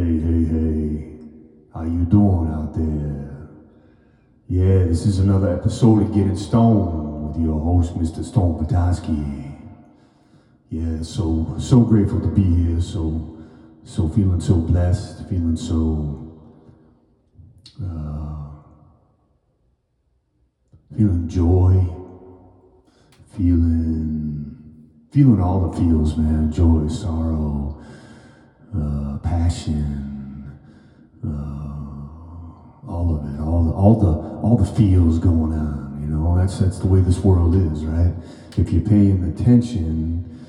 Hey, hey, hey. How you doing out there? Yeah, this is another episode of Getting Stone with your host, Mr. Stone Petoskey. Yeah, so so grateful to be here. So so feeling so blessed, feeling so uh, feeling joy, feeling feeling all the feels, man. Joy, sorrow, uh, passion, uh, all of it, all the all the all the feels going on. You know, that's that's the way this world is, right? If you're paying attention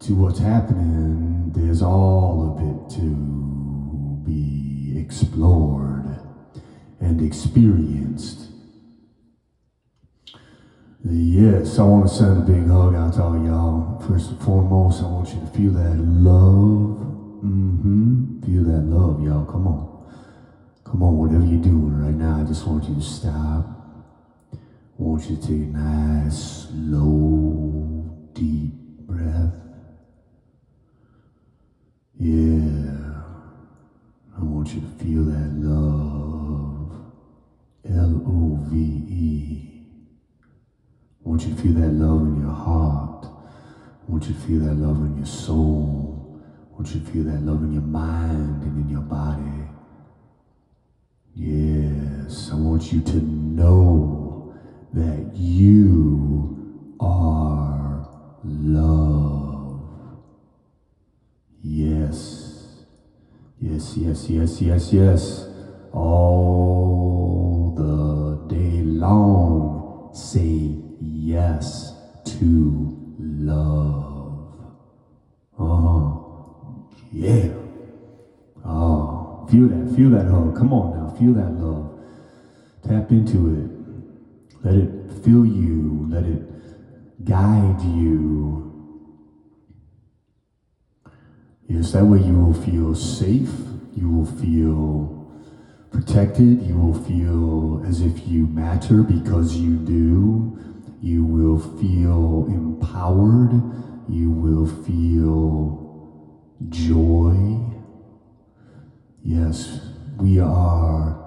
to what's happening, there's all of it to be explored and experienced. Yes, I want to send a big hug out to all y'all. First and foremost, I want you to feel that love. Mm-hmm. Feel that love, y'all. Come on. Come on, whatever you're doing right now, I just want you to stop. I want you to take a nice, slow, deep breath. Yeah. I want you to feel that love. L O V E. I want you to feel that love in your heart. I want you to feel that love in your soul. Want you feel that love in your mind and in your body. Yes, I want you to know that you are love. Yes, yes, yes, yes, yes, yes. All the day long, say yes to love. Uh-huh. Yeah. Oh, feel that, feel that hug. Come on now, feel that love. Tap into it. Let it fill you. Let it guide you. Yes, that way you will feel safe. You will feel protected. You will feel as if you matter because you do. You will feel empowered. You will feel joy. Yes, we are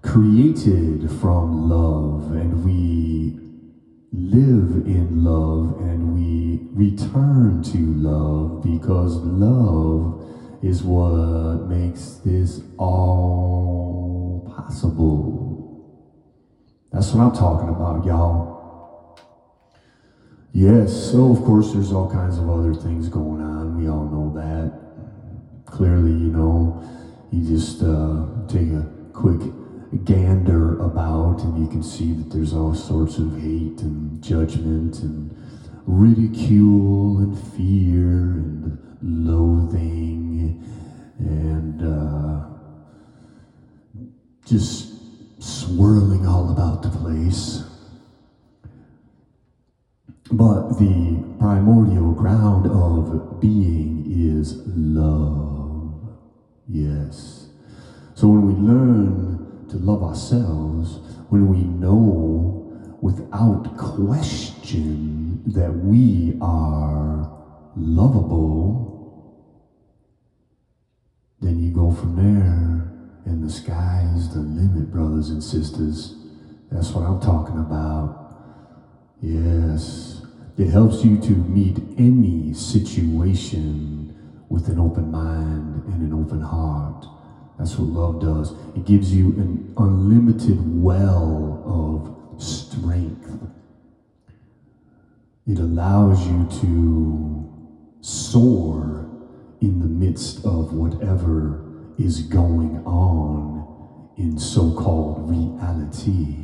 created from love and we live in love and we return to love because love is what makes this all possible. That's what I'm talking about, y'all. Yes, so of course there's all kinds of other things going on. We all know that. Clearly, you know, you just uh, take a quick gander about and you can see that there's all sorts of hate and judgment and ridicule and fear and loathing and uh, just swirling all about the place. But the primordial ground of being is love. Yes. So when we learn to love ourselves, when we know without question that we are lovable, then you go from there, and the sky's the limit, brothers and sisters. That's what I'm talking about. Yes, it helps you to meet any situation with an open mind and an open heart. That's what love does. It gives you an unlimited well of strength. It allows you to soar in the midst of whatever is going on in so called reality.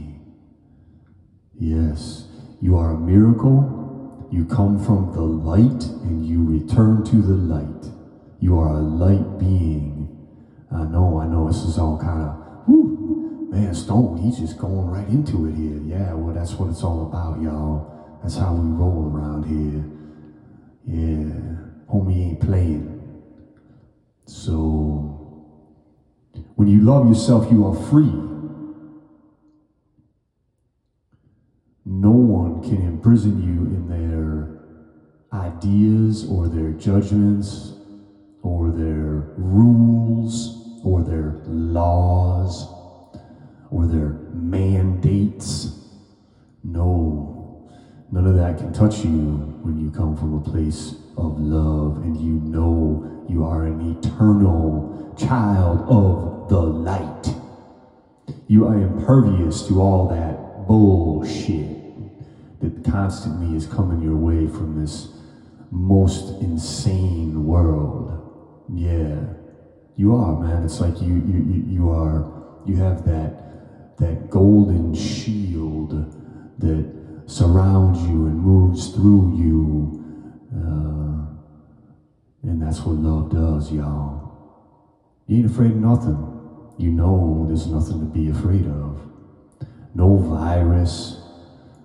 Yes, you are a miracle. You come from the light and you return to the light. You are a light being. I know, I know, this is all kind of, whoo, man, Stone, he's just going right into it here. Yeah, well, that's what it's all about, y'all. That's how we roll around here. Yeah, homie ain't playing. So, when you love yourself, you are free. No one can imprison you in their ideas or their judgments or their rules or their laws or their mandates. No, none of that can touch you when you come from a place of love and you know you are an eternal child of the light. You are impervious to all that bullshit that constantly is coming your way from this most insane world. Yeah, you are, man. It's like you you you, you are you have that that golden shield that surrounds you and moves through you. Uh, and that's what love does, y'all. You ain't afraid of nothing. You know there's nothing to be afraid of. No virus,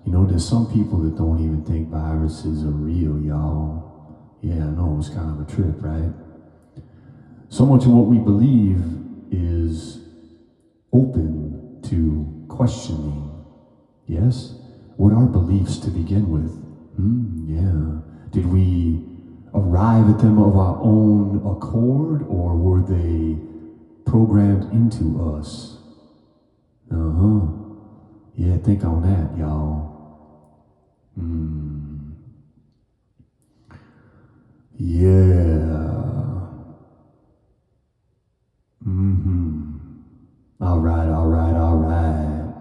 you know, there's some people that don't even think viruses are real, y'all. Yeah, I know it's kind of a trip, right? So much of what we believe is open to questioning. Yes? What are beliefs to begin with? Hmm, yeah. Did we arrive at them of our own accord, or were they programmed into us? Uh huh. Yeah, think on that, y'all. Mm. Yeah. All right, all right, all right.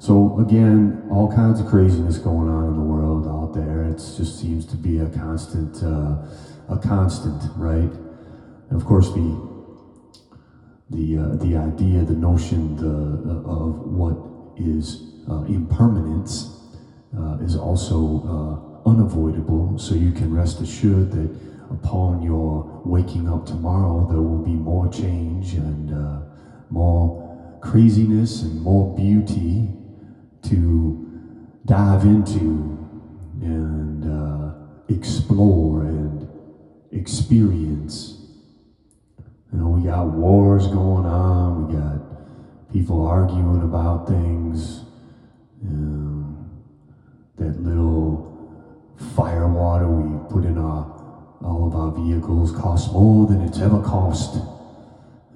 So again, all kinds of craziness going on in the world out there. It just seems to be a constant, uh, a constant, right? And of course, the the uh, the idea, the notion the, uh, of what is uh, impermanence uh, is also unavoidable. So you can rest assured that upon your waking up tomorrow, there will be more change and more craziness and more beauty to dive into and uh, explore and experience. You know, we got wars going on, we got people arguing about things. Um, that little fire water we put in our all of our vehicles costs more than it's ever cost.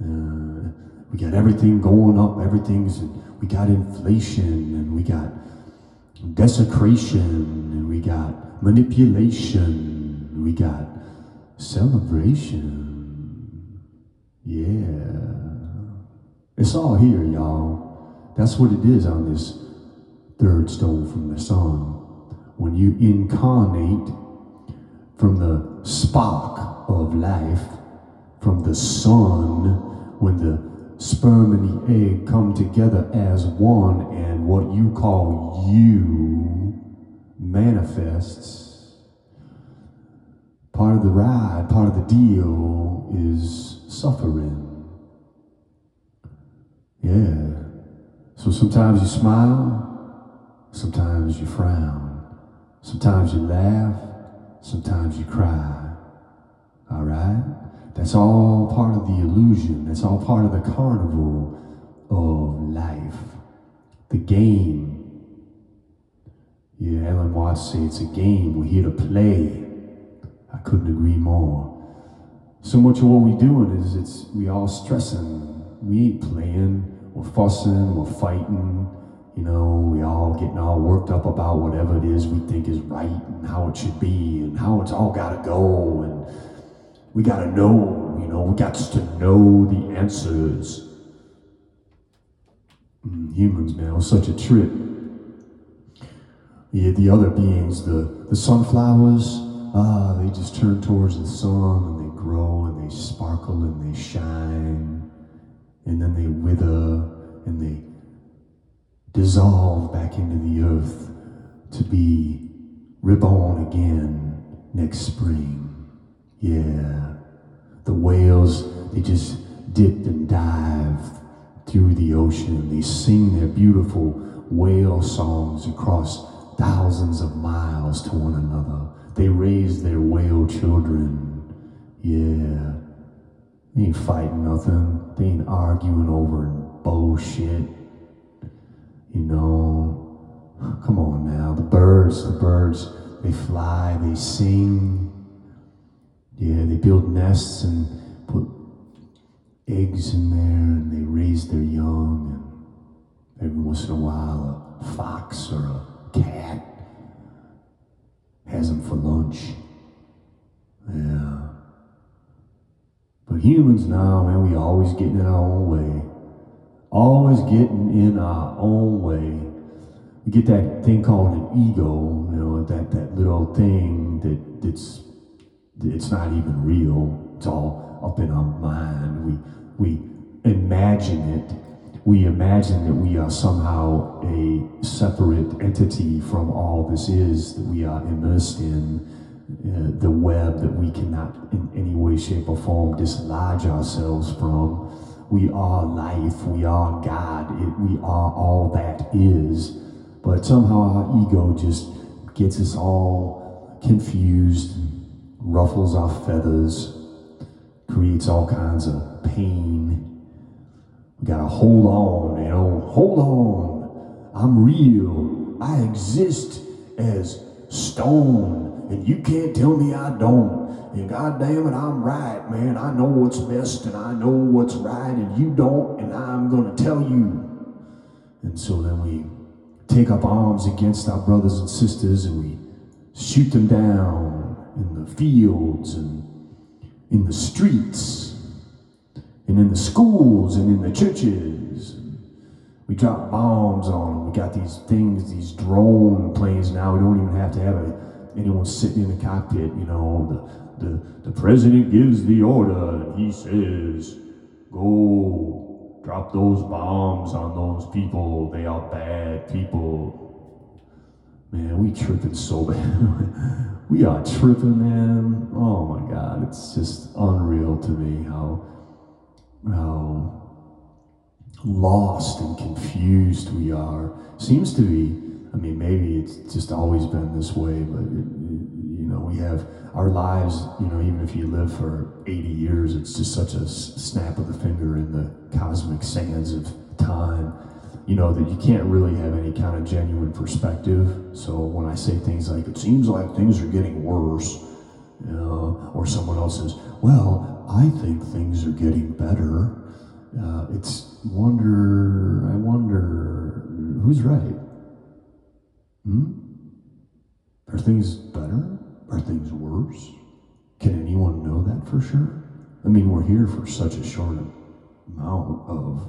Uh, we got everything going up, everything's, we got inflation and we got desecration and we got manipulation, we got celebration. Yeah. It's all here, y'all. That's what it is on this third stone from the sun. When you incarnate from the spark of life, from the sun, when the sperm and the egg come together as one and what you call you manifests, part of the ride, part of the deal is suffering. Yeah. So sometimes you smile, Sometimes you frown. Sometimes you laugh. Sometimes you cry. All right? That's all part of the illusion. That's all part of the carnival of life. The game. Yeah, Alan Watts say it's a game. We're here to play. I couldn't agree more. So much of what we're doing is it's we all stressing. We ain't playing. We're fussing. We're fighting. You know, we all getting all worked up about whatever it is we think is right and how it should be and how it's all got to go. And we got to know, you know, we got to know the answers. Mm, humans, man, it was such a trip. The, the other beings, the, the sunflowers, ah, they just turn towards the sun and they grow and they sparkle and they shine and then they wither and they dissolve back into the earth to be reborn again next spring. Yeah. The whales, they just dip and dive through the ocean. They sing their beautiful whale songs across thousands of miles to one another. They raise their whale children. Yeah. They ain't fighting nothing. They ain't arguing over bullshit. You know, come on now. The birds, the birds, they fly, they sing. Yeah, they build nests and put eggs in there and they raise their young and every once in a while a fox or a cat has them for lunch. Yeah. But humans now, man, we always getting in our own way. Always getting in our own way. We get that thing called an ego, you know, that, that little thing that it's it's not even real. It's all up in our mind. We we imagine it. We imagine that we are somehow a separate entity from all this is that we are immersed in uh, the web that we cannot in any way, shape, or form dislodge ourselves from. We are life, we are God, it, we are all that is. But somehow our ego just gets us all confused, ruffles our feathers, creates all kinds of pain. We gotta hold on, you know, hold on. I'm real. I exist as stone and you can't tell me I don't. And God damn it, I'm right, man. I know what's best and I know what's right, and you don't, and I'm to tell you. And so then we take up arms against our brothers and sisters and we shoot them down in the fields and in the streets and in the schools and in the churches. We drop bombs on them. We got these things, these drone planes now. We don't even have to have a anyone sitting in the cockpit, you know, the, the, the president gives the order and he says, go drop those bombs on those people. They are bad people. Man, we tripping so bad. we are tripping, man. Oh my God, it's just unreal to me how how lost and confused we are. Seems to be I mean, maybe it's just always been this way, but it, you know, we have our lives. You know, even if you live for 80 years, it's just such a snap of the finger in the cosmic sands of time. You know that you can't really have any kind of genuine perspective. So when I say things like "it seems like things are getting worse," or someone else says, "Well, I think things are getting better," uh, it's wonder. I wonder who's right. Hmm? Are things better? Are things worse? Can anyone know that for sure? I mean, we're here for such a short amount of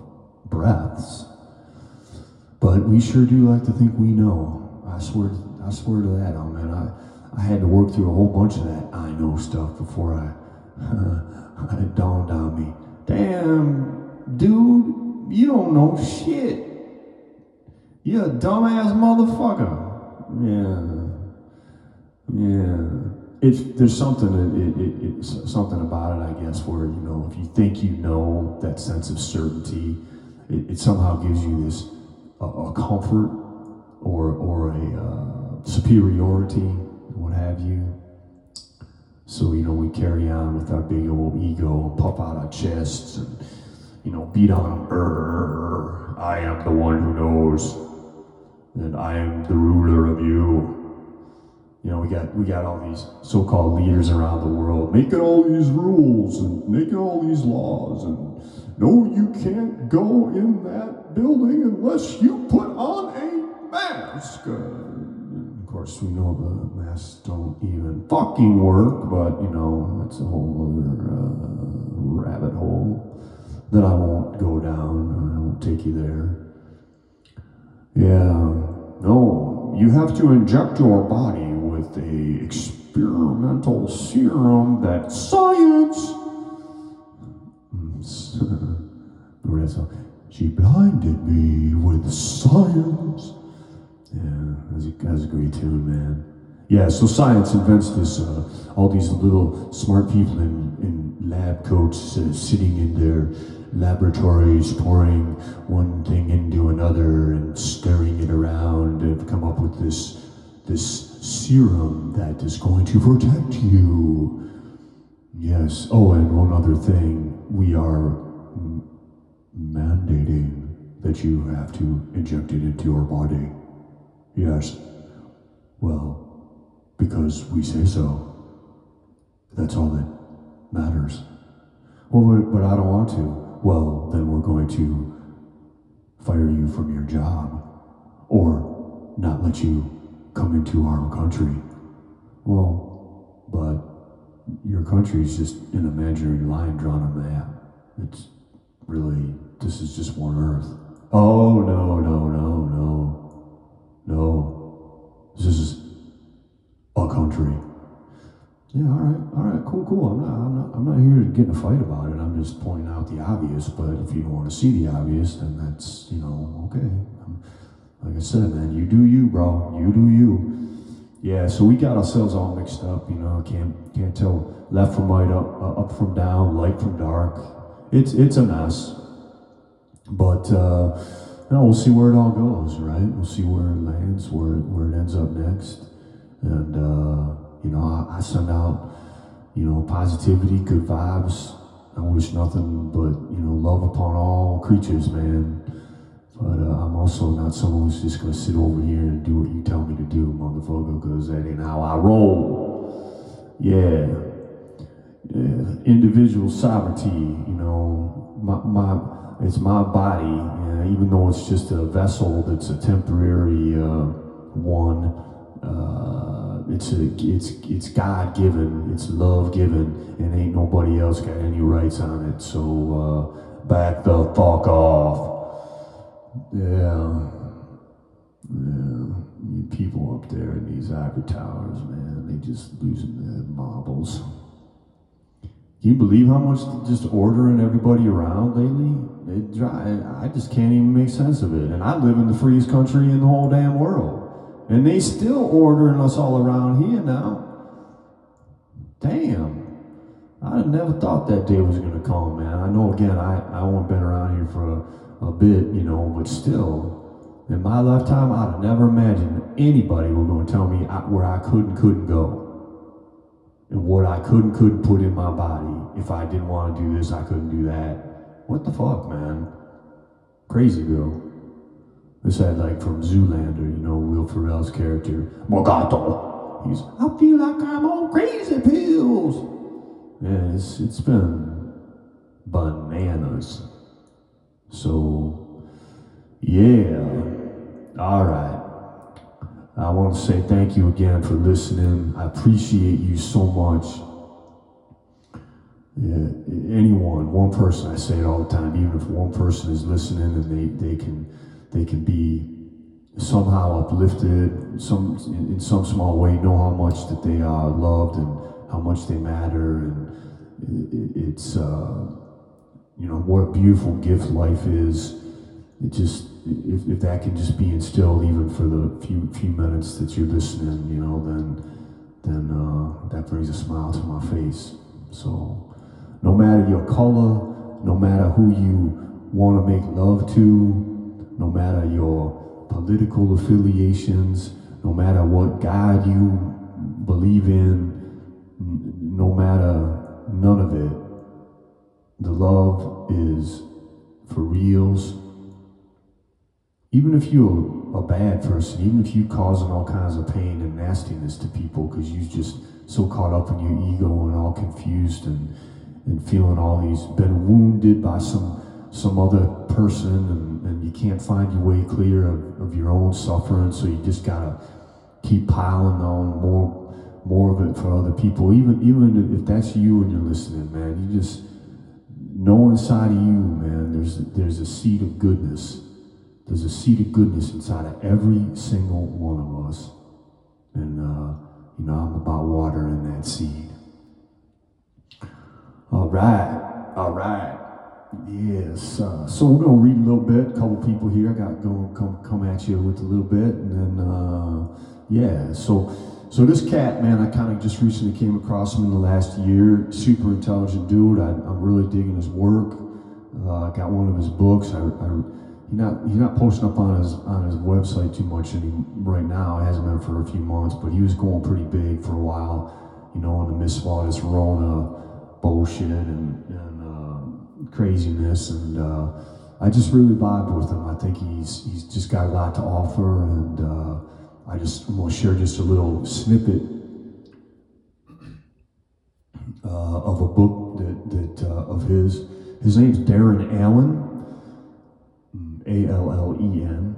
breaths, but we sure do like to think we know. I swear, I swear to that. Oh man, I, I had to work through a whole bunch of that I know stuff before I, it dawned on me. Damn, dude, you don't know shit. You're a dumbass motherfucker. Yeah. Yeah. It's, there's something, it, it, it, something about it, I guess, where, you know, if you think you know that sense of certainty, it, it somehow gives you this, a, a comfort or, or a uh, superiority, what have you. So, you know, we carry on with our big old ego and puff out our chests and, you know, beat on, I am the one who knows and I am the ruler of you. You know, we got we got all these so-called leaders around the world making all these rules and making all these laws and no, you can't go in that building unless you put on a mask. Uh, of course, we know the masks don't even fucking work, but you know that's a whole other uh, rabbit hole that I won't go down. I won't take you there. Yeah, no, you have to inject your body with a experimental serum that science. She blinded me with science. Yeah, that's a, that's a great tune, man. Yeah, so science invents this, uh, all these little smart people in, in lab coats uh, sitting in their laboratories pouring one thing into another and stirring it around have come up with this this serum that is going to protect you. Yes. Oh, and one other thing, we are mandating that you have to inject it into your body. Yes. Well, because we say so. That's all that matters. Well, but, I don't want to. well, then we're going to fire you from your job or not let you come into our country. Well, but your country is just an imaginary line drawn on a map. It's really, this is just one Earth. Oh, no, no, no, no. No. This is a country. Yeah, all right, all right, cool, cool. I'm not, I'm not, I'm not here to get in a fight about it. I'm just pointing out the obvious. But if you don't want to see the obvious, then that's, you know, okay. I'm, like I said, man, you do you, bro. You do you. Yeah, so we got ourselves all mixed up. You know, can't can't tell left from right, up uh, up from down, light from dark. It's it's a mess. But uh, no, we'll see where it all goes, right? We'll see where it lands, where it, where it ends up next, and. Uh, you know, I, I send out, you know, positivity, good vibes. I wish nothing but, you know, love upon all creatures, man. But uh, I'm also not someone who's just gonna sit over here and do what you tell me to do, motherfucker, because that ain't how I roll. Yeah. Yeah. Individual sovereignty, you know, my, my it's my body, you even though it's just a vessel that's a temporary uh, one. Uh, it's a, it's it's God given, it's love given, and ain't nobody else got any rights on it. So uh, back the fuck off. Yeah, yeah. People up there in these ivory towers, man, they just losing their marbles. Can you believe how much just ordering everybody around lately? Try, I just can't even make sense of it. And I live in the freest country in the whole damn world. And they still ordering us all around here now. Damn. I never thought that day was going to come, man. I know, again, I, I only been around here for a, a bit, you know, but still, in my lifetime, I'd have never imagined anybody were going to tell me I, where I could and couldn't go. And what I could and couldn't put in my body. If I didn't want to do this, I couldn't do that. What the fuck, man? Crazy girl. This had like from Zoolander, you know, Will Ferrell's character, Mugatu. He's, I feel like I'm on crazy pills. Yeah, it's, it's been bananas. So, yeah. All right. I want to say thank you again for listening. I appreciate you so much. Anyone, one person, I say it all the time, even if one person is listening and they, they can they can be somehow uplifted, some in, in some small way, know how much that they are loved and how much they matter, and it, it's uh, you know what a beautiful gift life is. It just if, if that can just be instilled even for the few few minutes that you're listening, you know, then then uh, that brings a smile to my face. So no matter your color, no matter who you want to make love to, no matter your political affiliations, no matter what God you believe in, no matter none of it, the love is for reals. Even if you're a bad person, even if you're causing all kinds of pain and nastiness to people because you're just so caught up in your ego and all confused and, and feeling all these, been wounded by some some other person and, and you can't find your way clear of, of your own suffering, so you just gotta keep piling on more more of it for other people. Even even if that's you and you're listening, man, you just know inside of you, man, there's there's a seed of goodness. There's a seed of goodness inside of every single one of us. And uh, you know, I'm about watering that seed. All right, all right. Yes. Uh, so we're going to read a little bit. A couple people here. I got going come come at you with a little bit, and then uh, yeah. So so this cat, man, I kind of just recently came across him in the last year. Super intelligent dude. I, am really digging his work. Uh, got one of his books. I, I, he's not he's not posting up on his on his website too much any, right now. It hasn't been for a few months, but he was going pretty big for a while. You know, in the midst of all this Rona bullshit and, and craziness, and uh, I just really vibe with him. I think he's he's just got a lot to offer, and uh, I just I'm gonna share just a little snippet uh, of a book that that uh, of his. His name's Darren Allen, A L L E N.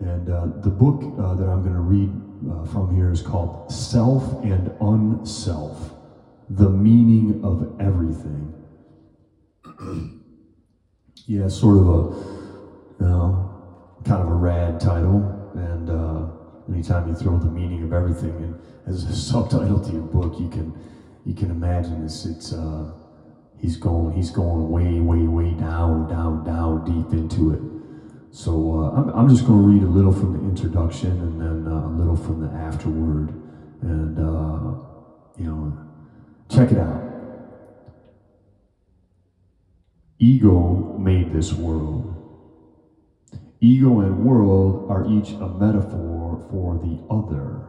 And uh, the book uh, that I'm going to read uh, from here is called Self and Unself The Meaning of Everything. yeah, sort of a, you know, kind of a rad title. And uh, anytime you throw the meaning of everything in, as a subtitle to your book, you can you can imagine this. It's uh, he's going he's going way way way down down down deep into it. So uh, I'm, I'm just going to read a little from the introduction and then uh, a little from the afterword, and uh, you know, check it out. Ego made this world. Ego and world are each a metaphor for the other,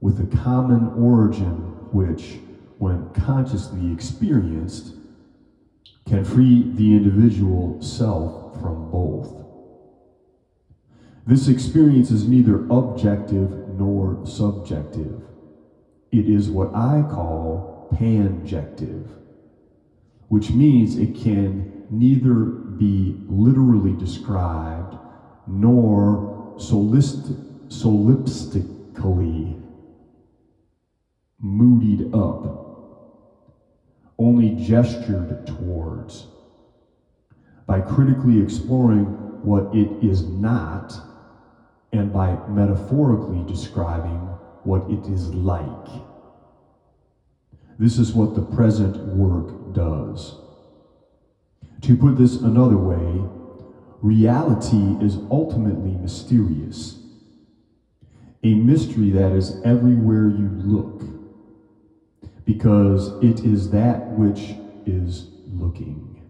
with a common origin which, when consciously experienced, can free the individual self from both. This experience is neither objective nor subjective. It is what I call panjective, which means it can neither be literally described nor solist- solipstically moodied up, only gestured towards. By critically exploring what it is not and by metaphorically describing what it is like. This is what the present work does. To put this another way, reality is ultimately mysterious, a mystery that is everywhere you look, because it is that which is looking.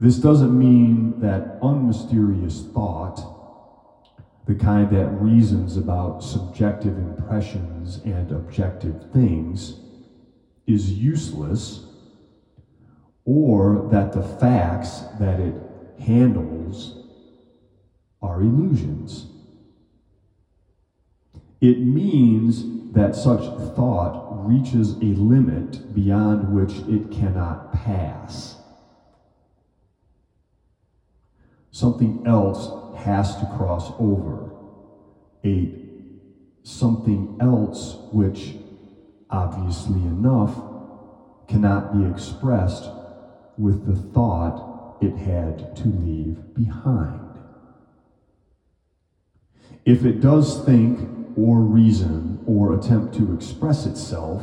This doesn't mean that unmysterious thought the kind that reasons about subjective impressions and objective things, is useless, or that the facts that it handles are illusions. It means that such thought reaches a limit beyond which it cannot pass. Something else has to cross over a something else which obviously enough cannot be expressed with the thought it had to leave behind. If it does think or reason or attempt to express itself,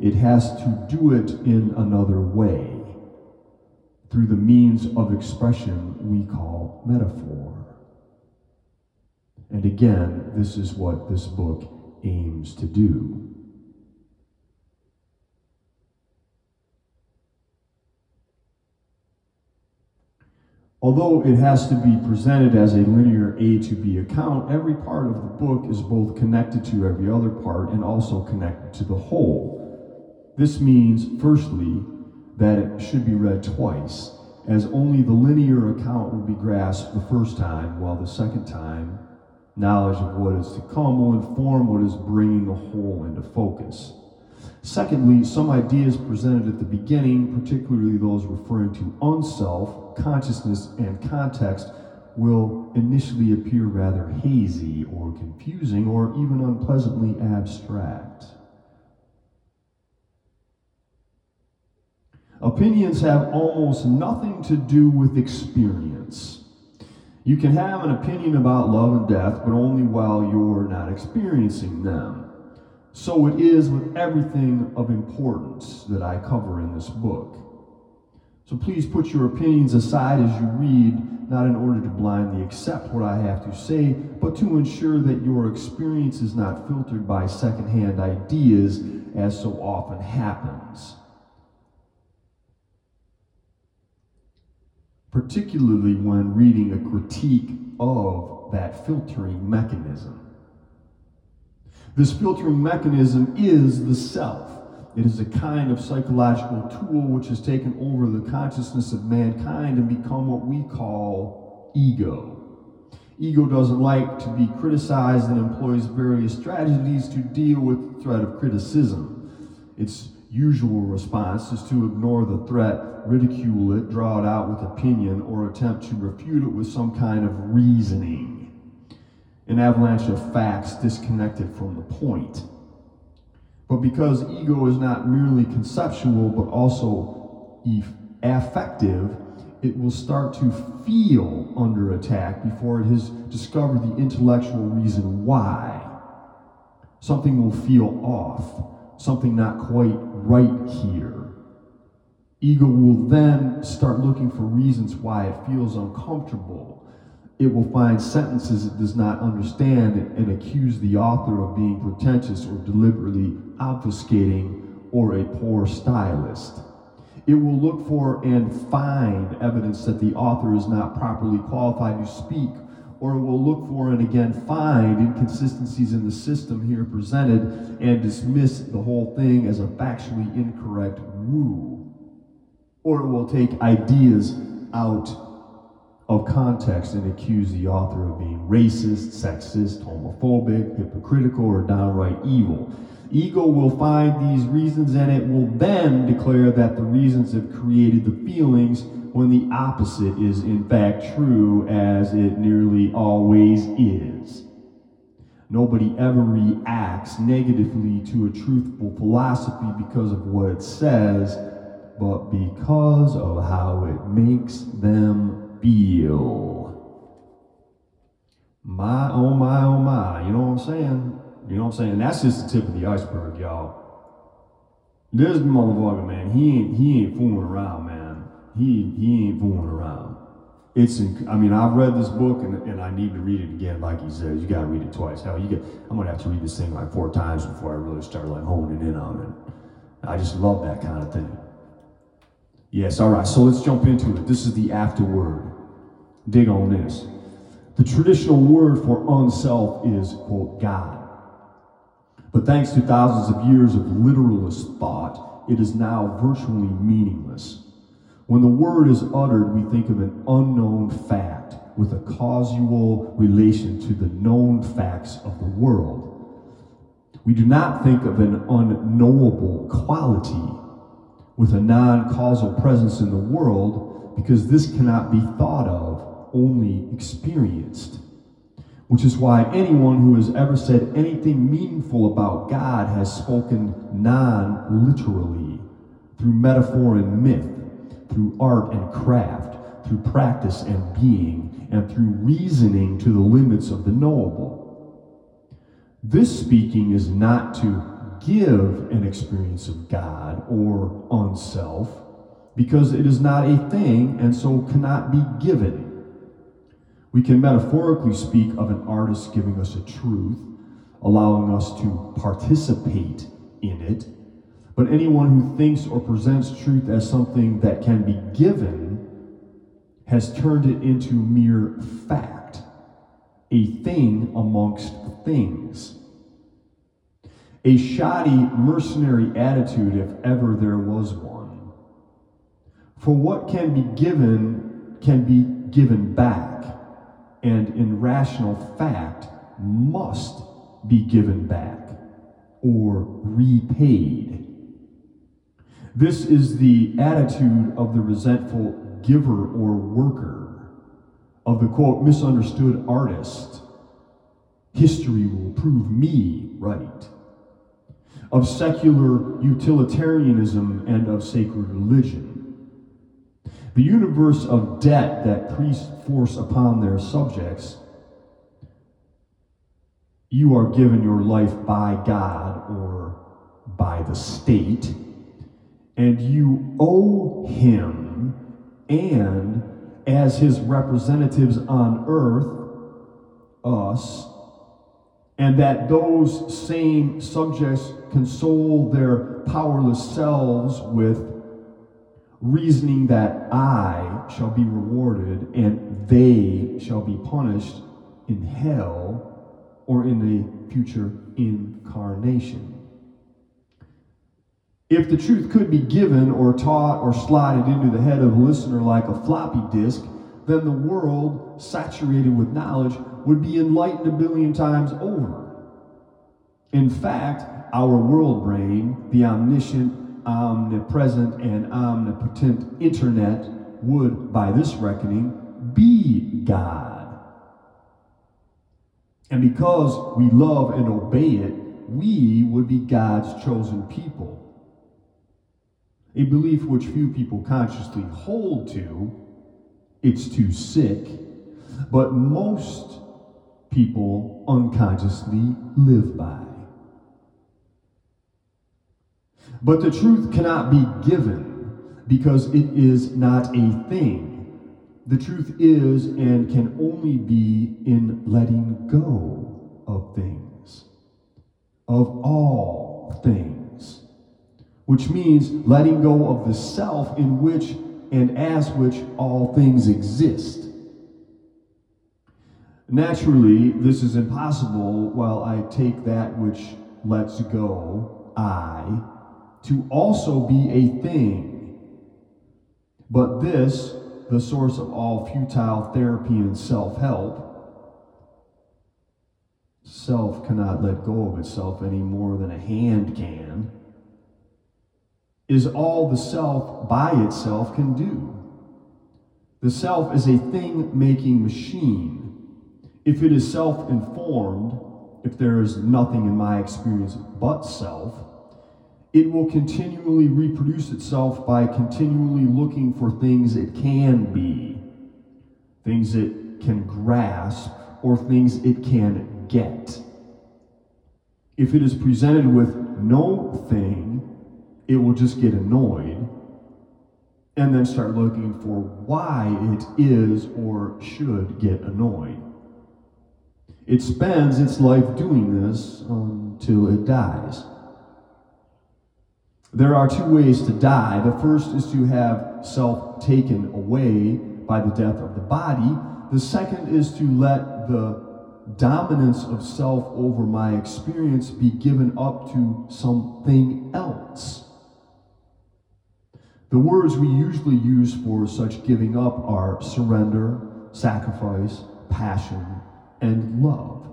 it has to do it in another way through the means of expression we call metaphor. And again, this is what this book aims to do. Although it has to be presented as a linear A to B account, every part of the book is both connected to every other part and also connected to the whole. This means, firstly, that it should be read twice, as only the linear account will be grasped the first time, while the second time Knowledge of what is to come will inform what is bringing the whole into focus. Secondly, some ideas presented at the beginning, particularly those referring to unself, consciousness, and context, will initially appear rather hazy or confusing or even unpleasantly abstract. Opinions have almost nothing to do with experience. You can have an opinion about love and death, but only while you're not experiencing them. So it is with everything of importance that I cover in this book. So please put your opinions aside as you read, not in order to blindly accept what I have to say, but to ensure that your experience is not filtered by secondhand ideas, as so often happens. Particularly when reading a critique of that filtering mechanism. This filtering mechanism is the self. It is a kind of psychological tool which has taken over the consciousness of mankind and become what we call ego. Ego doesn't like to be criticized and employs various strategies to deal with the threat of criticism. It's usual response is to ignore the threat, ridicule it, draw it out with opinion, or attempt to refute it with some kind of reasoning. An avalanche of facts disconnected from the point. But because ego is not merely conceptual but also affective, it will start to feel under attack before it has discovered the intellectual reason why. Something will feel off, something not quite right here. Ego will then start looking for reasons why it feels uncomfortable. It will find sentences it does not understand and accuse the author of being pretentious or deliberately obfuscating or a poor stylist. It will look for and find evidence that the author is not properly qualified to speak, or it will look for and again find inconsistencies in the system here presented and dismiss the whole thing as a factually incorrect woo. Or it will take ideas out of context and accuse the author of being racist, sexist, homophobic, hypocritical, or downright evil. Ego will find these reasons and it will then declare that the reasons have created the feelings when the opposite is in fact true, as it nearly always is. Nobody ever reacts negatively to a truthful philosophy because of what it says, but because of how it makes them feel. My, oh my, oh my. You know what I'm saying? You know what I'm saying? That's just the tip of the iceberg, y'all. This motherfucker, man, he ain't he ain't fooling around, man. He he ain't fooling around. It's I mean, I've read this book and, and I need to read it again, like he says. You gotta read it twice. Hell, you get I'm gonna have to read this thing like four times before I really start like honing in on it. I just love that kind of thing. Yes, all right, so let's jump into it. This is the afterword. Dig on this. The traditional word for unself is, quote, God. But thanks to thousands of years of literalist thought, it is now virtually meaningless. When the word is uttered, we think of an unknown fact with a causal relation to the known facts of the world. We do not think of an unknowable quality with a non causal presence in the world because this cannot be thought of, only experienced which is why anyone who has ever said anything meaningful about God has spoken non literally, through metaphor and myth, through art and craft, through practice and being, and through reasoning to the limits of the knowable. This speaking is not to give an experience of God or unself, because it is not a thing and so cannot be given. We can metaphorically speak of an artist giving us a truth, allowing us to participate in it. But anyone who thinks or presents truth as something that can be given has turned it into mere fact, a thing amongst things. A shoddy mercenary attitude, if ever there was one. For what can be given can be given back and in rational fact must be given back or repaid. This is the attitude of the resentful giver or worker, of the quote, misunderstood artist. History will prove me right. Of secular utilitarianism and of sacred religion the universe of debt that priests force upon their subjects, you are given your life by God or by the state, and you owe him and as his representatives on earth, us, and that those same subjects console their powerless selves with reasoning that I shall be rewarded and they shall be punished in hell or in a future incarnation. If the truth could be given or taught or slotted into the head of a listener like a floppy disk, then the world, saturated with knowledge, would be enlightened a billion times over. In fact, our world brain, the omniscient, omnipresent and omnipotent internet would, by this reckoning, be God. And because we love and obey it, we would be God's chosen people. A belief which few people consciously hold to, it's too sick, but most people unconsciously live by. But the truth cannot be given because it is not a thing. The truth is and can only be in letting go of things, of all things, which means letting go of the self in which and as which all things exist. Naturally, this is impossible while I take that which lets go, I, to also be a thing. But this, the source of all futile therapy and self help, self cannot let go of itself any more than a hand can, is all the self by itself can do. The self is a thing making machine. If it is self informed, if there is nothing in my experience but self, it will continually reproduce itself by continually looking for things it can be, things it can grasp, or things it can get. If it is presented with no thing, it will just get annoyed and then start looking for why it is or should get annoyed. It spends its life doing this um, until it dies. There are two ways to die. The first is to have self taken away by the death of the body. The second is to let the dominance of self over my experience be given up to something else. The words we usually use for such giving up are surrender, sacrifice, passion, and love.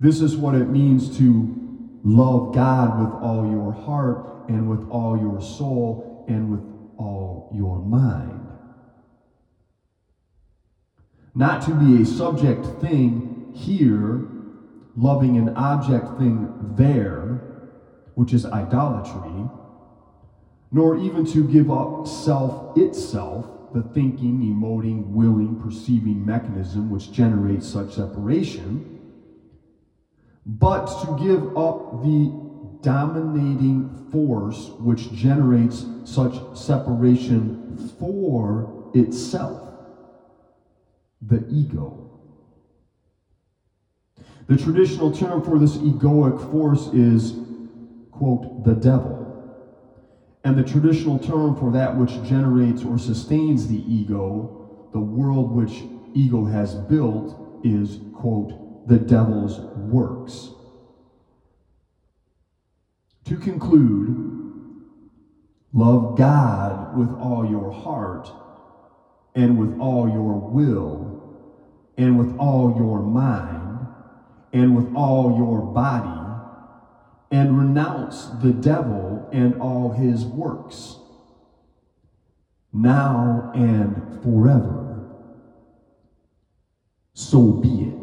This is what it means to Love God with all your heart and with all your soul and with all your mind. Not to be a subject thing here, loving an object thing there, which is idolatry, nor even to give up self itself, the thinking, emoting, willing, perceiving mechanism which generates such separation but to give up the dominating force which generates such separation for itself the ego. The traditional term for this egoic force is, quote, the devil. And the traditional term for that which generates or sustains the ego, the world which ego has built, is, quote, the devil's works. To conclude, love God with all your heart and with all your will and with all your mind and with all your body and renounce the devil and all his works now and forever. So be it.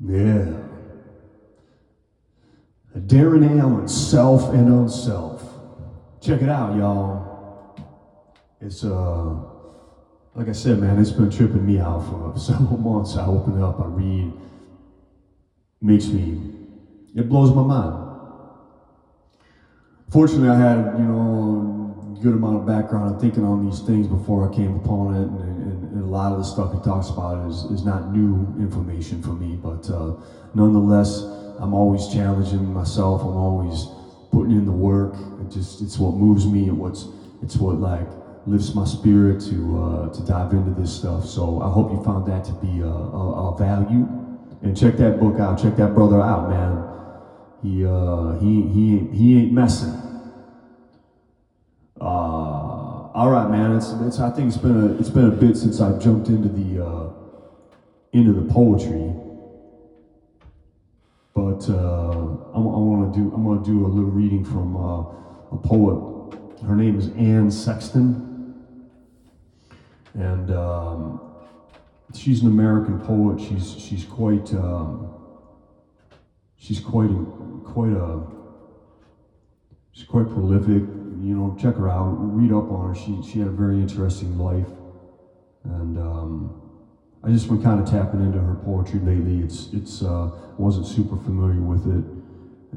Yeah. Darren Allen, Self and Unself. Check it out, y'all. It's, uh, like I said, man, it's been tripping me out for several months. I open it up, I read. Makes me, it blows my mind. Fortunately, I had, you know, a good amount of background of thinking on these things before I came upon it. And, and, and a lot of the stuff he talks about is, is not new information for me. But uh, nonetheless, I'm always challenging myself. I'm always putting in the work. It just it's what moves me. and what's it's what like lifts my spirit to uh, to dive into this stuff. So I hope you found that to be a, a, a value. And check that book out. Check that brother out, man. He uh, he he he ain't messing. Uh, all right, man. It's, it's I think it's been a it's been a bit since I've jumped into the uh, into the poetry, but uh, I, I want to do I'm to do a little reading from uh, a poet. Her name is Anne Sexton, and um, she's an American poet. She's she's quite um, she's quite quite a she's quite prolific. You know, check her out, read up on her. She she had a very interesting life, and um, I just been kind of tapping into her poetry lately. It's it's uh, wasn't super familiar with it,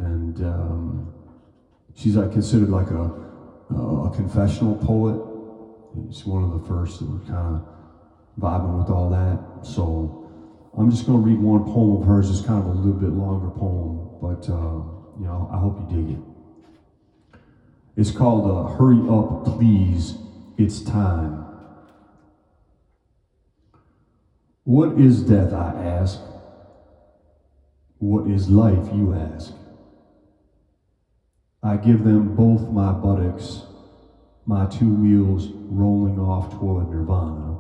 and um, she's like considered like a a confessional poet. She's one of the first that were kind of vibing with all that. So I'm just going to read one poem of hers. It's kind of a little bit longer poem, but uh, you know I hope you dig it. It's called uh, "Hurry Up, Please, It's Time." What is death, I ask? What is life, you ask? I give them both my buttocks, my two wheels rolling off toward nirvana.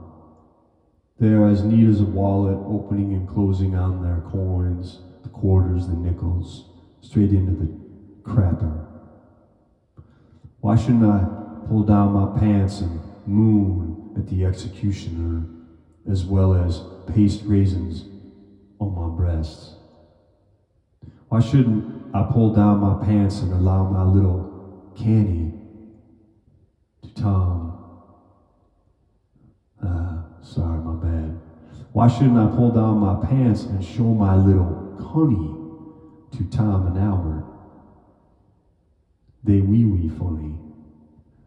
They are as neat as a wallet, opening and closing on their coins, the quarters, the nickels, straight into the crapper. Why shouldn't I pull down my pants and moon at the executioner? as well as paste raisins on my breasts. Why shouldn't I pull down my pants and allow my little candy to Tom? Ah, sorry, my bad. Why shouldn't I pull down my pants and show my little honey to Tom and Albert? They wee wee funny.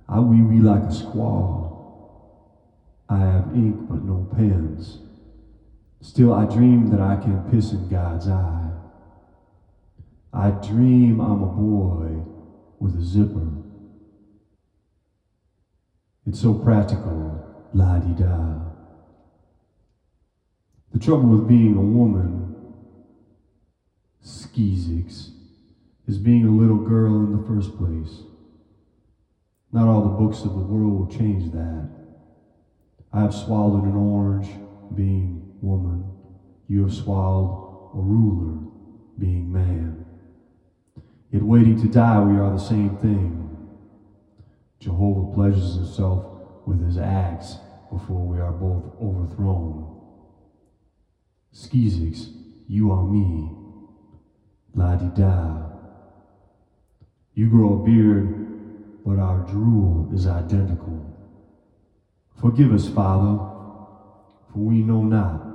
I wee wee like a squaw. I have ink but no pens. Still, I dream that I can piss in God's eye. I dream I'm a boy with a zipper. It's so practical, la di da. The trouble with being a woman, skeezix, is being a little girl in the first place. Not all the books of the world will change that. I have swallowed an orange, being woman. You have swallowed a ruler, being man. Yet waiting to die, we are the same thing. Jehovah pleasures himself with his axe before we are both overthrown. Skeezix, you are me. La di da. You grow a beard, but our drool is identical. Forgive us, Father, for we know not.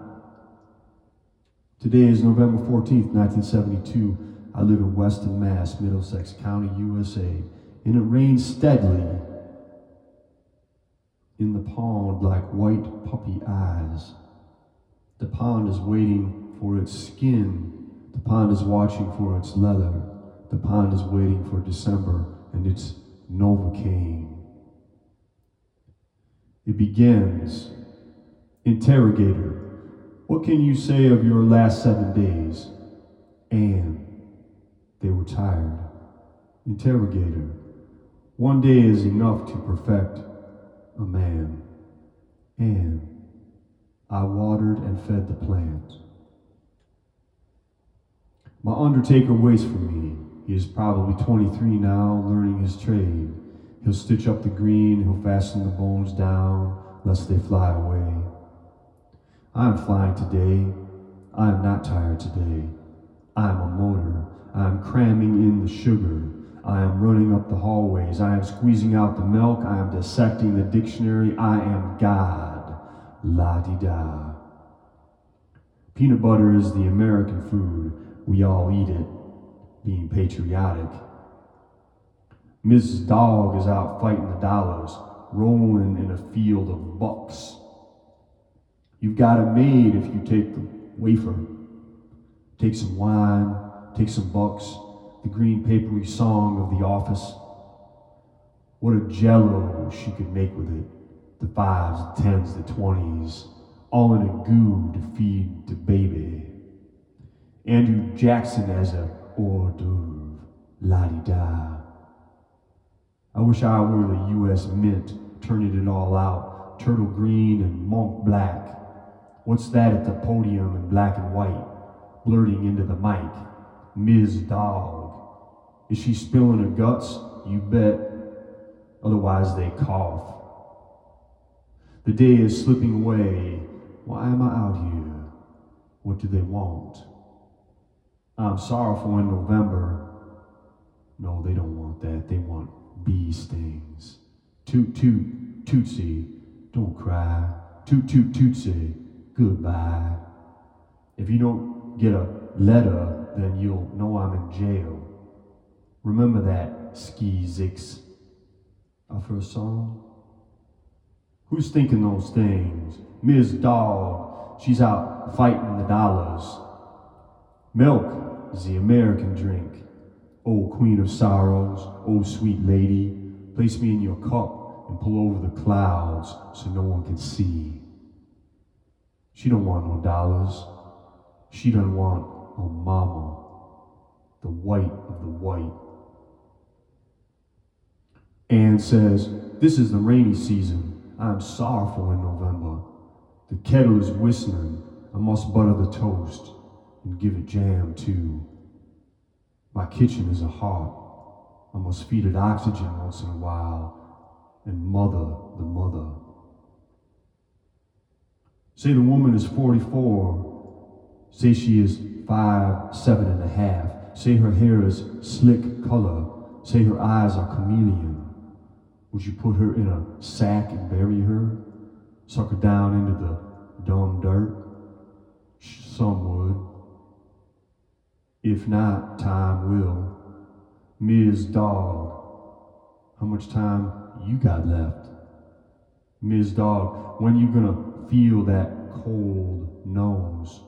Today is November 14th, 1972. I live in Weston, Mass, Middlesex County, USA, and it rains steadily in the pond like white puppy eyes. The pond is waiting for its skin. The pond is watching for its leather. The pond is waiting for December and its Novocaine. It begins Interrogator, what can you say of your last seven days? And they were tired. Interrogator, one day is enough to perfect a man. And I watered and fed the plant. My undertaker waits for me. He is probably 23 now, learning his trade. He'll stitch up the green, he'll fasten the bones down, lest they fly away. I am flying today. I am not tired today. I am a motor. I am cramming in the sugar. I am running up the hallways. I am squeezing out the milk. I am dissecting the dictionary. I am God. La di da. Peanut butter is the American food. We all eat it, being patriotic. Mrs. Dog is out fighting the dollars, rolling in a field of bucks. You've got it made if you take the wafer, take some wine, take some bucks, the green papery song of the office. What a jello she could make with it. The fives, the tens, the twenties, all in a goo to feed the baby. Andrew Jackson as a hors d'oeuvre, la-di-da. I wish I were the U.S. Mint, turning it all out, turtle green and monk black. What's that at the podium in black and white, blurting into the mic? Ms. Dog. Is she spilling her guts? You bet. Otherwise, they cough. The day is slipping away. Why am I out here? What do they want? I'm sorrowful in November. No, they don't want that. They want bee stings. Toot toot tootsie, don't cry. Toot toot tootsie, goodbye. If you don't get a letter, then you'll know I'm in jail. Remember that, Skeezix. Our first song? Who's thinking those things? Ms. Dog, she's out fighting the dollars. Milk is the American drink. Oh, queen of sorrows, oh, sweet lady, place me in your cup and pull over the clouds so no one can see. She don't want no dollars. She don't want a mama, the white of the white. Says, This is the rainy season. I am sorrowful in November. The kettle is whistling. I must butter the toast and give it jam too. My kitchen is a heart. I must feed it oxygen once in a while and mother the mother. Say the woman is 44. Say she is five, seven and a half. Say her hair is slick color. Say her eyes are chameleon. Would you put her in a sack and bury her? Suck her down into the dumb dirt? Some would. If not, time will. Ms. Dog, how much time you got left? Ms. Dog, when you gonna feel that cold nose?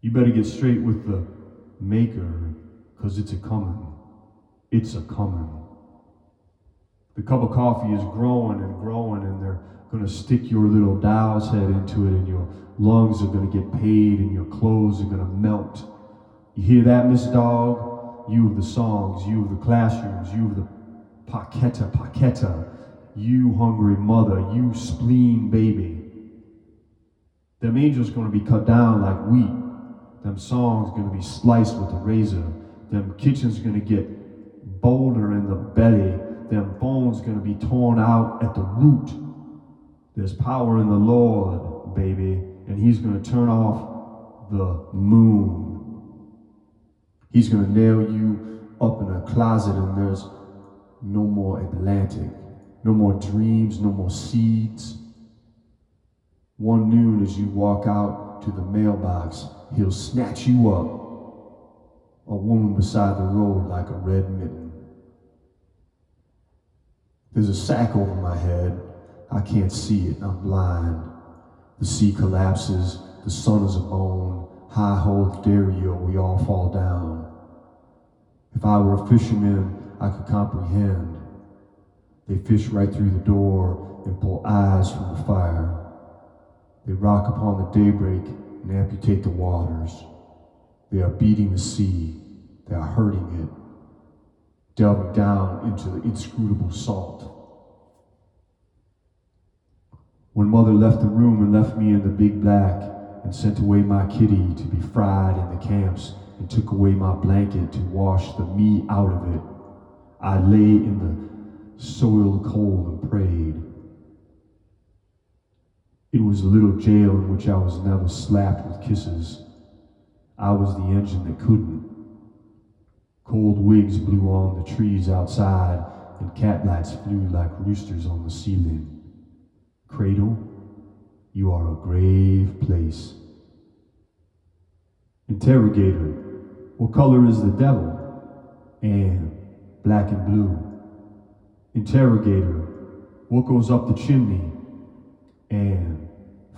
You better get straight with the maker, cause it's a coming. It's a coming. The cup of coffee is growing and growing, and they're going to stick your little dow's head into it, and your lungs are going to get paid, and your clothes are going to melt. You hear that, Miss Dog? You of the songs, you of the classrooms, you of the paqueta, paqueta, you hungry mother, you spleen baby. Them angels going to be cut down like wheat. Them songs going to be sliced with a razor. Them kitchens going to get bolder in the belly them bones going to be torn out at the root. There's power in the Lord, baby, and He's going to turn off the moon. He's going to nail you up in a closet, and there's no more Atlantic, no more dreams, no more seeds. One noon, as you walk out to the mailbox, He'll snatch you up, a woman beside the road like a red mitten. There's a sack over my head. I can't see it. I'm blind. The sea collapses. The sun is a bone. High hold Dario, we all fall down. If I were a fisherman, I could comprehend. They fish right through the door and pull eyes from the fire. They rock upon the daybreak and amputate the waters. They are beating the sea. They are hurting it delving down into the inscrutable salt. When mother left the room and left me in the big black and sent away my kitty to be fried in the camps and took away my blanket to wash the me out of it, I lay in the soiled coal and prayed. It was a little jail in which I was never slapped with kisses. I was the engine that couldn't. Cold wigs blew on the trees outside, and catlights flew like roosters on the ceiling. Cradle, you are a grave place. Interrogator, what color is the devil? And black and blue. Interrogator, what goes up the chimney? And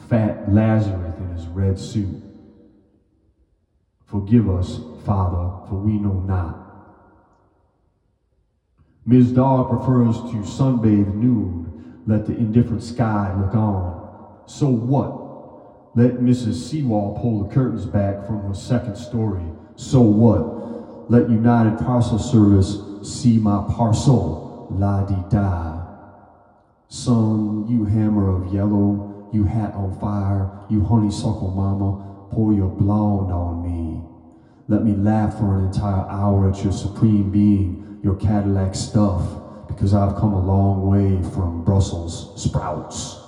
fat Lazarus in his red suit. Forgive us, Father, for we know not. Ms. Dog prefers to sunbathe nude. Let the indifferent sky look on. So what? Let Mrs. Seawall pull the curtains back from her second story. So what? Let United Parcel Service see my parcel. La di da. Sun, you hammer of yellow, you hat on fire, you honeysuckle mama, pour your blonde on me. Let me laugh for an entire hour at your supreme being, your Cadillac stuff, because I've come a long way from Brussels sprouts.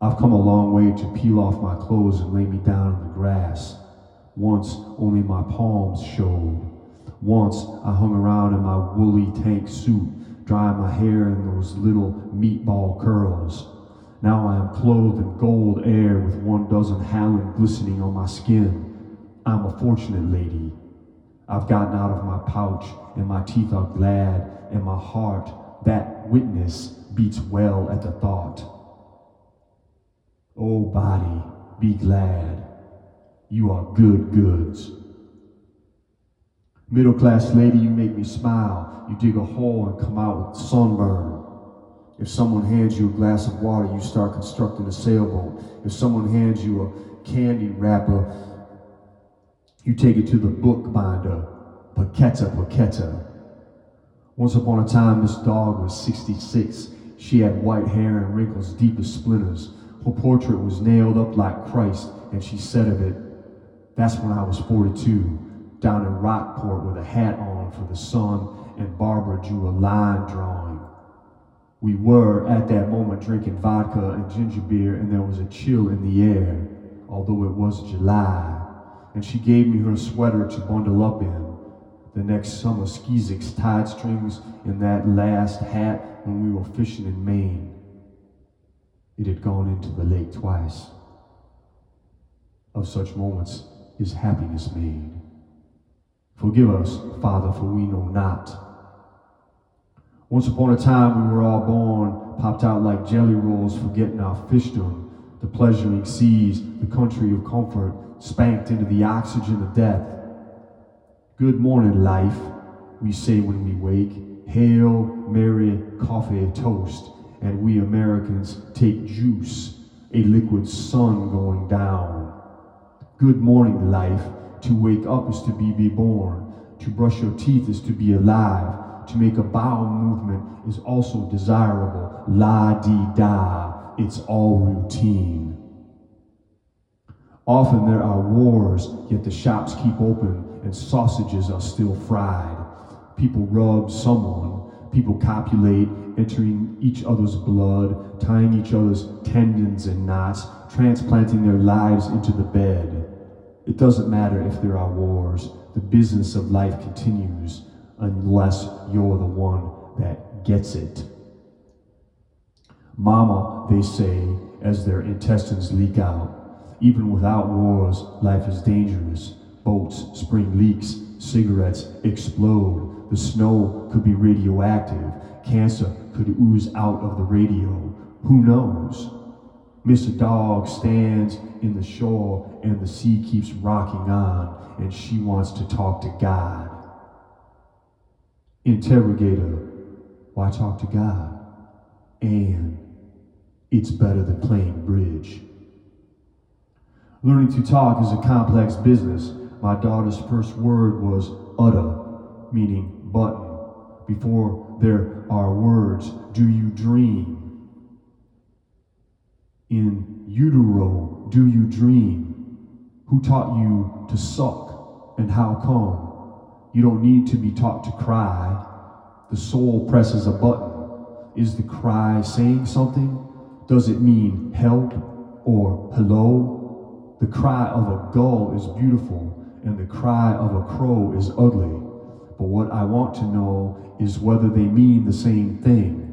I've come a long way to peel off my clothes and lay me down in the grass. Once only my palms showed. Once I hung around in my woolly tank suit, drying my hair in those little meatball curls. Now I am clothed in gold air with one dozen howling glistening on my skin. I'm a fortunate lady. I've gotten out of my pouch, and my teeth are glad, and my heart, that witness, beats well at the thought. Oh, body, be glad. You are good goods. Middle class lady, you make me smile. You dig a hole and come out with sunburn. If someone hands you a glass of water, you start constructing a sailboat. If someone hands you a candy wrapper, you take it to the bookbinder. Paqueta, paqueta. Once upon a time, this dog was 66. She had white hair and wrinkles deep as splinters. Her portrait was nailed up like Christ, and she said of it, That's when I was 42, down in Rockport with a hat on for the sun, and Barbara drew a line drawing. We were, at that moment, drinking vodka and ginger beer, and there was a chill in the air, although it was July. And she gave me her sweater to bundle up in. The next summer, Skeezix tied strings in that last hat when we were fishing in Maine. It had gone into the lake twice. Of such moments is happiness made. Forgive us, Father, for we know not. Once upon a time, we were all born, popped out like jelly rolls, forgetting our fishdom, the pleasuring seas, the country of comfort, spanked into the oxygen of death. Good morning, life, we say when we wake. Hail, Mary, coffee, toast and we Americans take juice, a liquid sun going down. Good morning, life. To wake up is to be reborn. To brush your teeth is to be alive. To make a bowel movement is also desirable. La di da, it's all routine. Often there are wars, yet the shops keep open and sausages are still fried. People rub someone, people copulate entering each other's blood, tying each other's tendons and knots, transplanting their lives into the bed. It doesn't matter if there are wars, the business of life continues unless you're the one that gets it. Mama, they say, as their intestines leak out. Even without wars, life is dangerous. Boats spring leaks, cigarettes explode. The snow could be radioactive. Cancer could ooze out of the radio. Who knows? Mr. Dog stands in the shore and the sea keeps rocking on and she wants to talk to God. Interrogator, why talk to God? And it's better than playing bridge. Learning to talk is a complex business. My daughter's first word was utter, meaning button. Before there are words, do you dream? In utero, do you dream? Who taught you to suck and how come? You don't need to be taught to cry. The soul presses a button. Is the cry saying something? Does it mean help or hello? The cry of a gull is beautiful, and the cry of a crow is ugly. But what I want to know is whether they mean the same thing.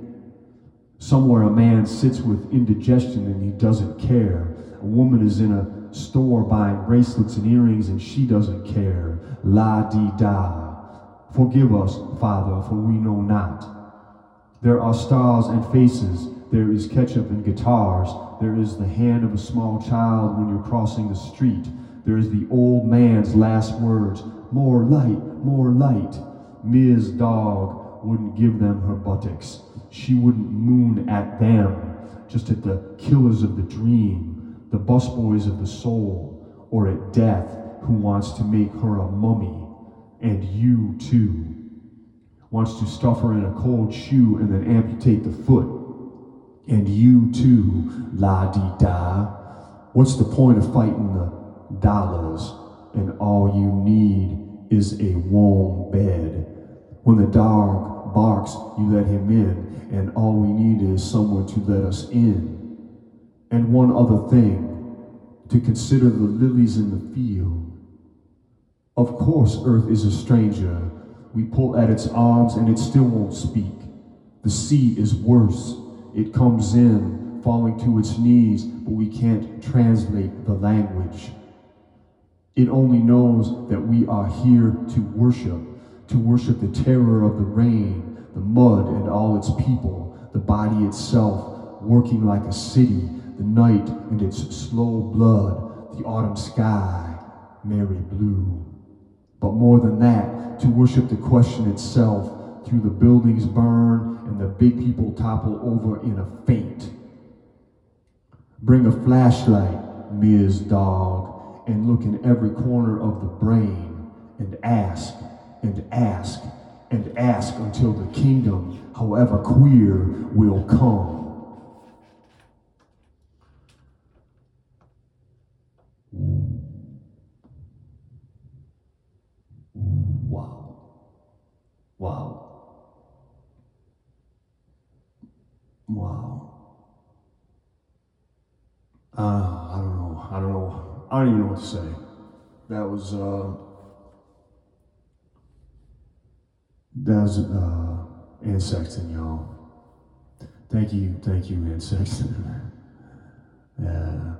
Somewhere a man sits with indigestion and he doesn't care. A woman is in a store buying bracelets and earrings and she doesn't care. La di da. Forgive us, Father, for we know not. There are stars and faces. There is ketchup and guitars. There is the hand of a small child when you're crossing the street. There is the old man's last words more light, more light. Ms. Dog wouldn't give them her buttocks. She wouldn't moon at them, just at the killers of the dream, the busboys of the soul, or at death who wants to make her a mummy. And you too. Wants to stuff her in a cold shoe and then amputate the foot. And you too, la di da. What's the point of fighting the dollars and all you need is a warm bed? When the dog barks, you let him in, and all we need is someone to let us in. And one other thing, to consider the lilies in the field. Of course, earth is a stranger. We pull at its arms and it still won't speak. The sea is worse. It comes in, falling to its knees, but we can't translate the language. It only knows that we are here to worship, to worship the terror of the rain, the mud and all its people, the body itself working like a city, the night and its slow blood, the autumn sky, merry blue. But more than that, to worship the question itself through the buildings burn and the big people topple over in a faint. Bring a flashlight, Ms. Dog, and look in every corner of the brain and ask and ask and ask until the kingdom, however queer, will come. Wow. Wow. Wow. Uh, I don't know. I don't know. I don't even know what to say. That was uh, that was uh, Anne y'all. Thank you, thank you, Anne yeah.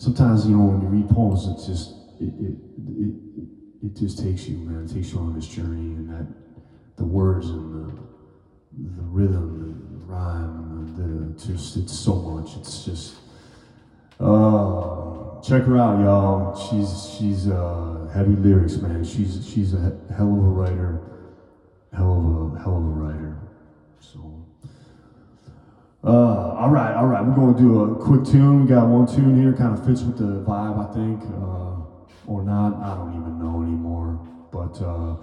Sometimes you know when you read poems, it's just it it, it it just takes you, man. It takes you on this journey, and that the words and the the rhythm and the rhyme and the just it's so much. It's just uh, check her out, y'all. She's she's uh, heavy lyrics, man. She's she's a hell of a writer, hell of a hell of a writer. So, uh, all right, all right. We're gonna do a quick tune. We got one tune here, kind of fits with the vibe, I think, uh, or not. I don't even know anymore. But uh,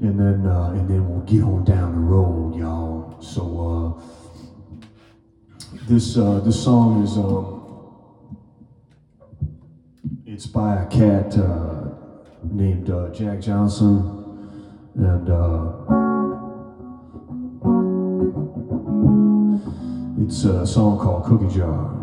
and then uh, and then we'll get on down the road, y'all. So uh, this uh, this song is. Um, it's by a cat uh, named uh, Jack Johnson, and it's a song called Cookie Jar.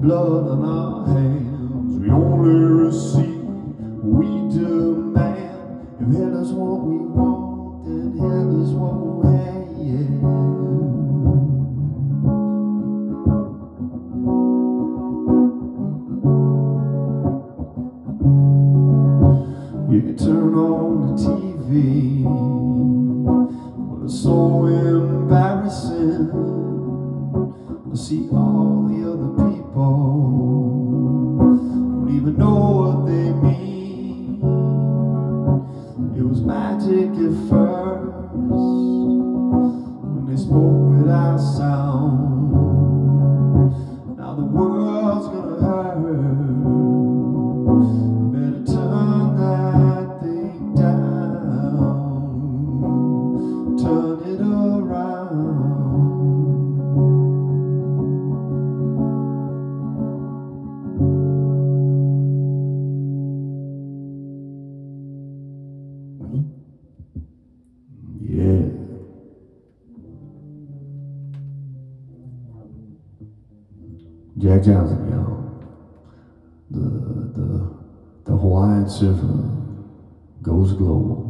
Blood on our hands. We only receive we demand. If hell what we want, Johnson, y'all. The the the Hawaiian River goes global.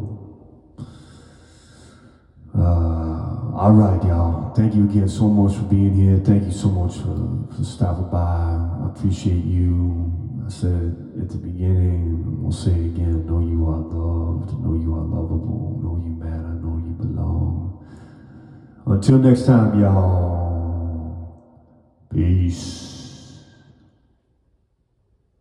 Uh, all right, y'all. Thank you again so much for being here. Thank you so much for, for stopping by. I appreciate you. I said at the beginning, we'll say it again. Know you are loved. Know you are lovable. Know you matter. Know you belong. Until next time, y'all. Peace.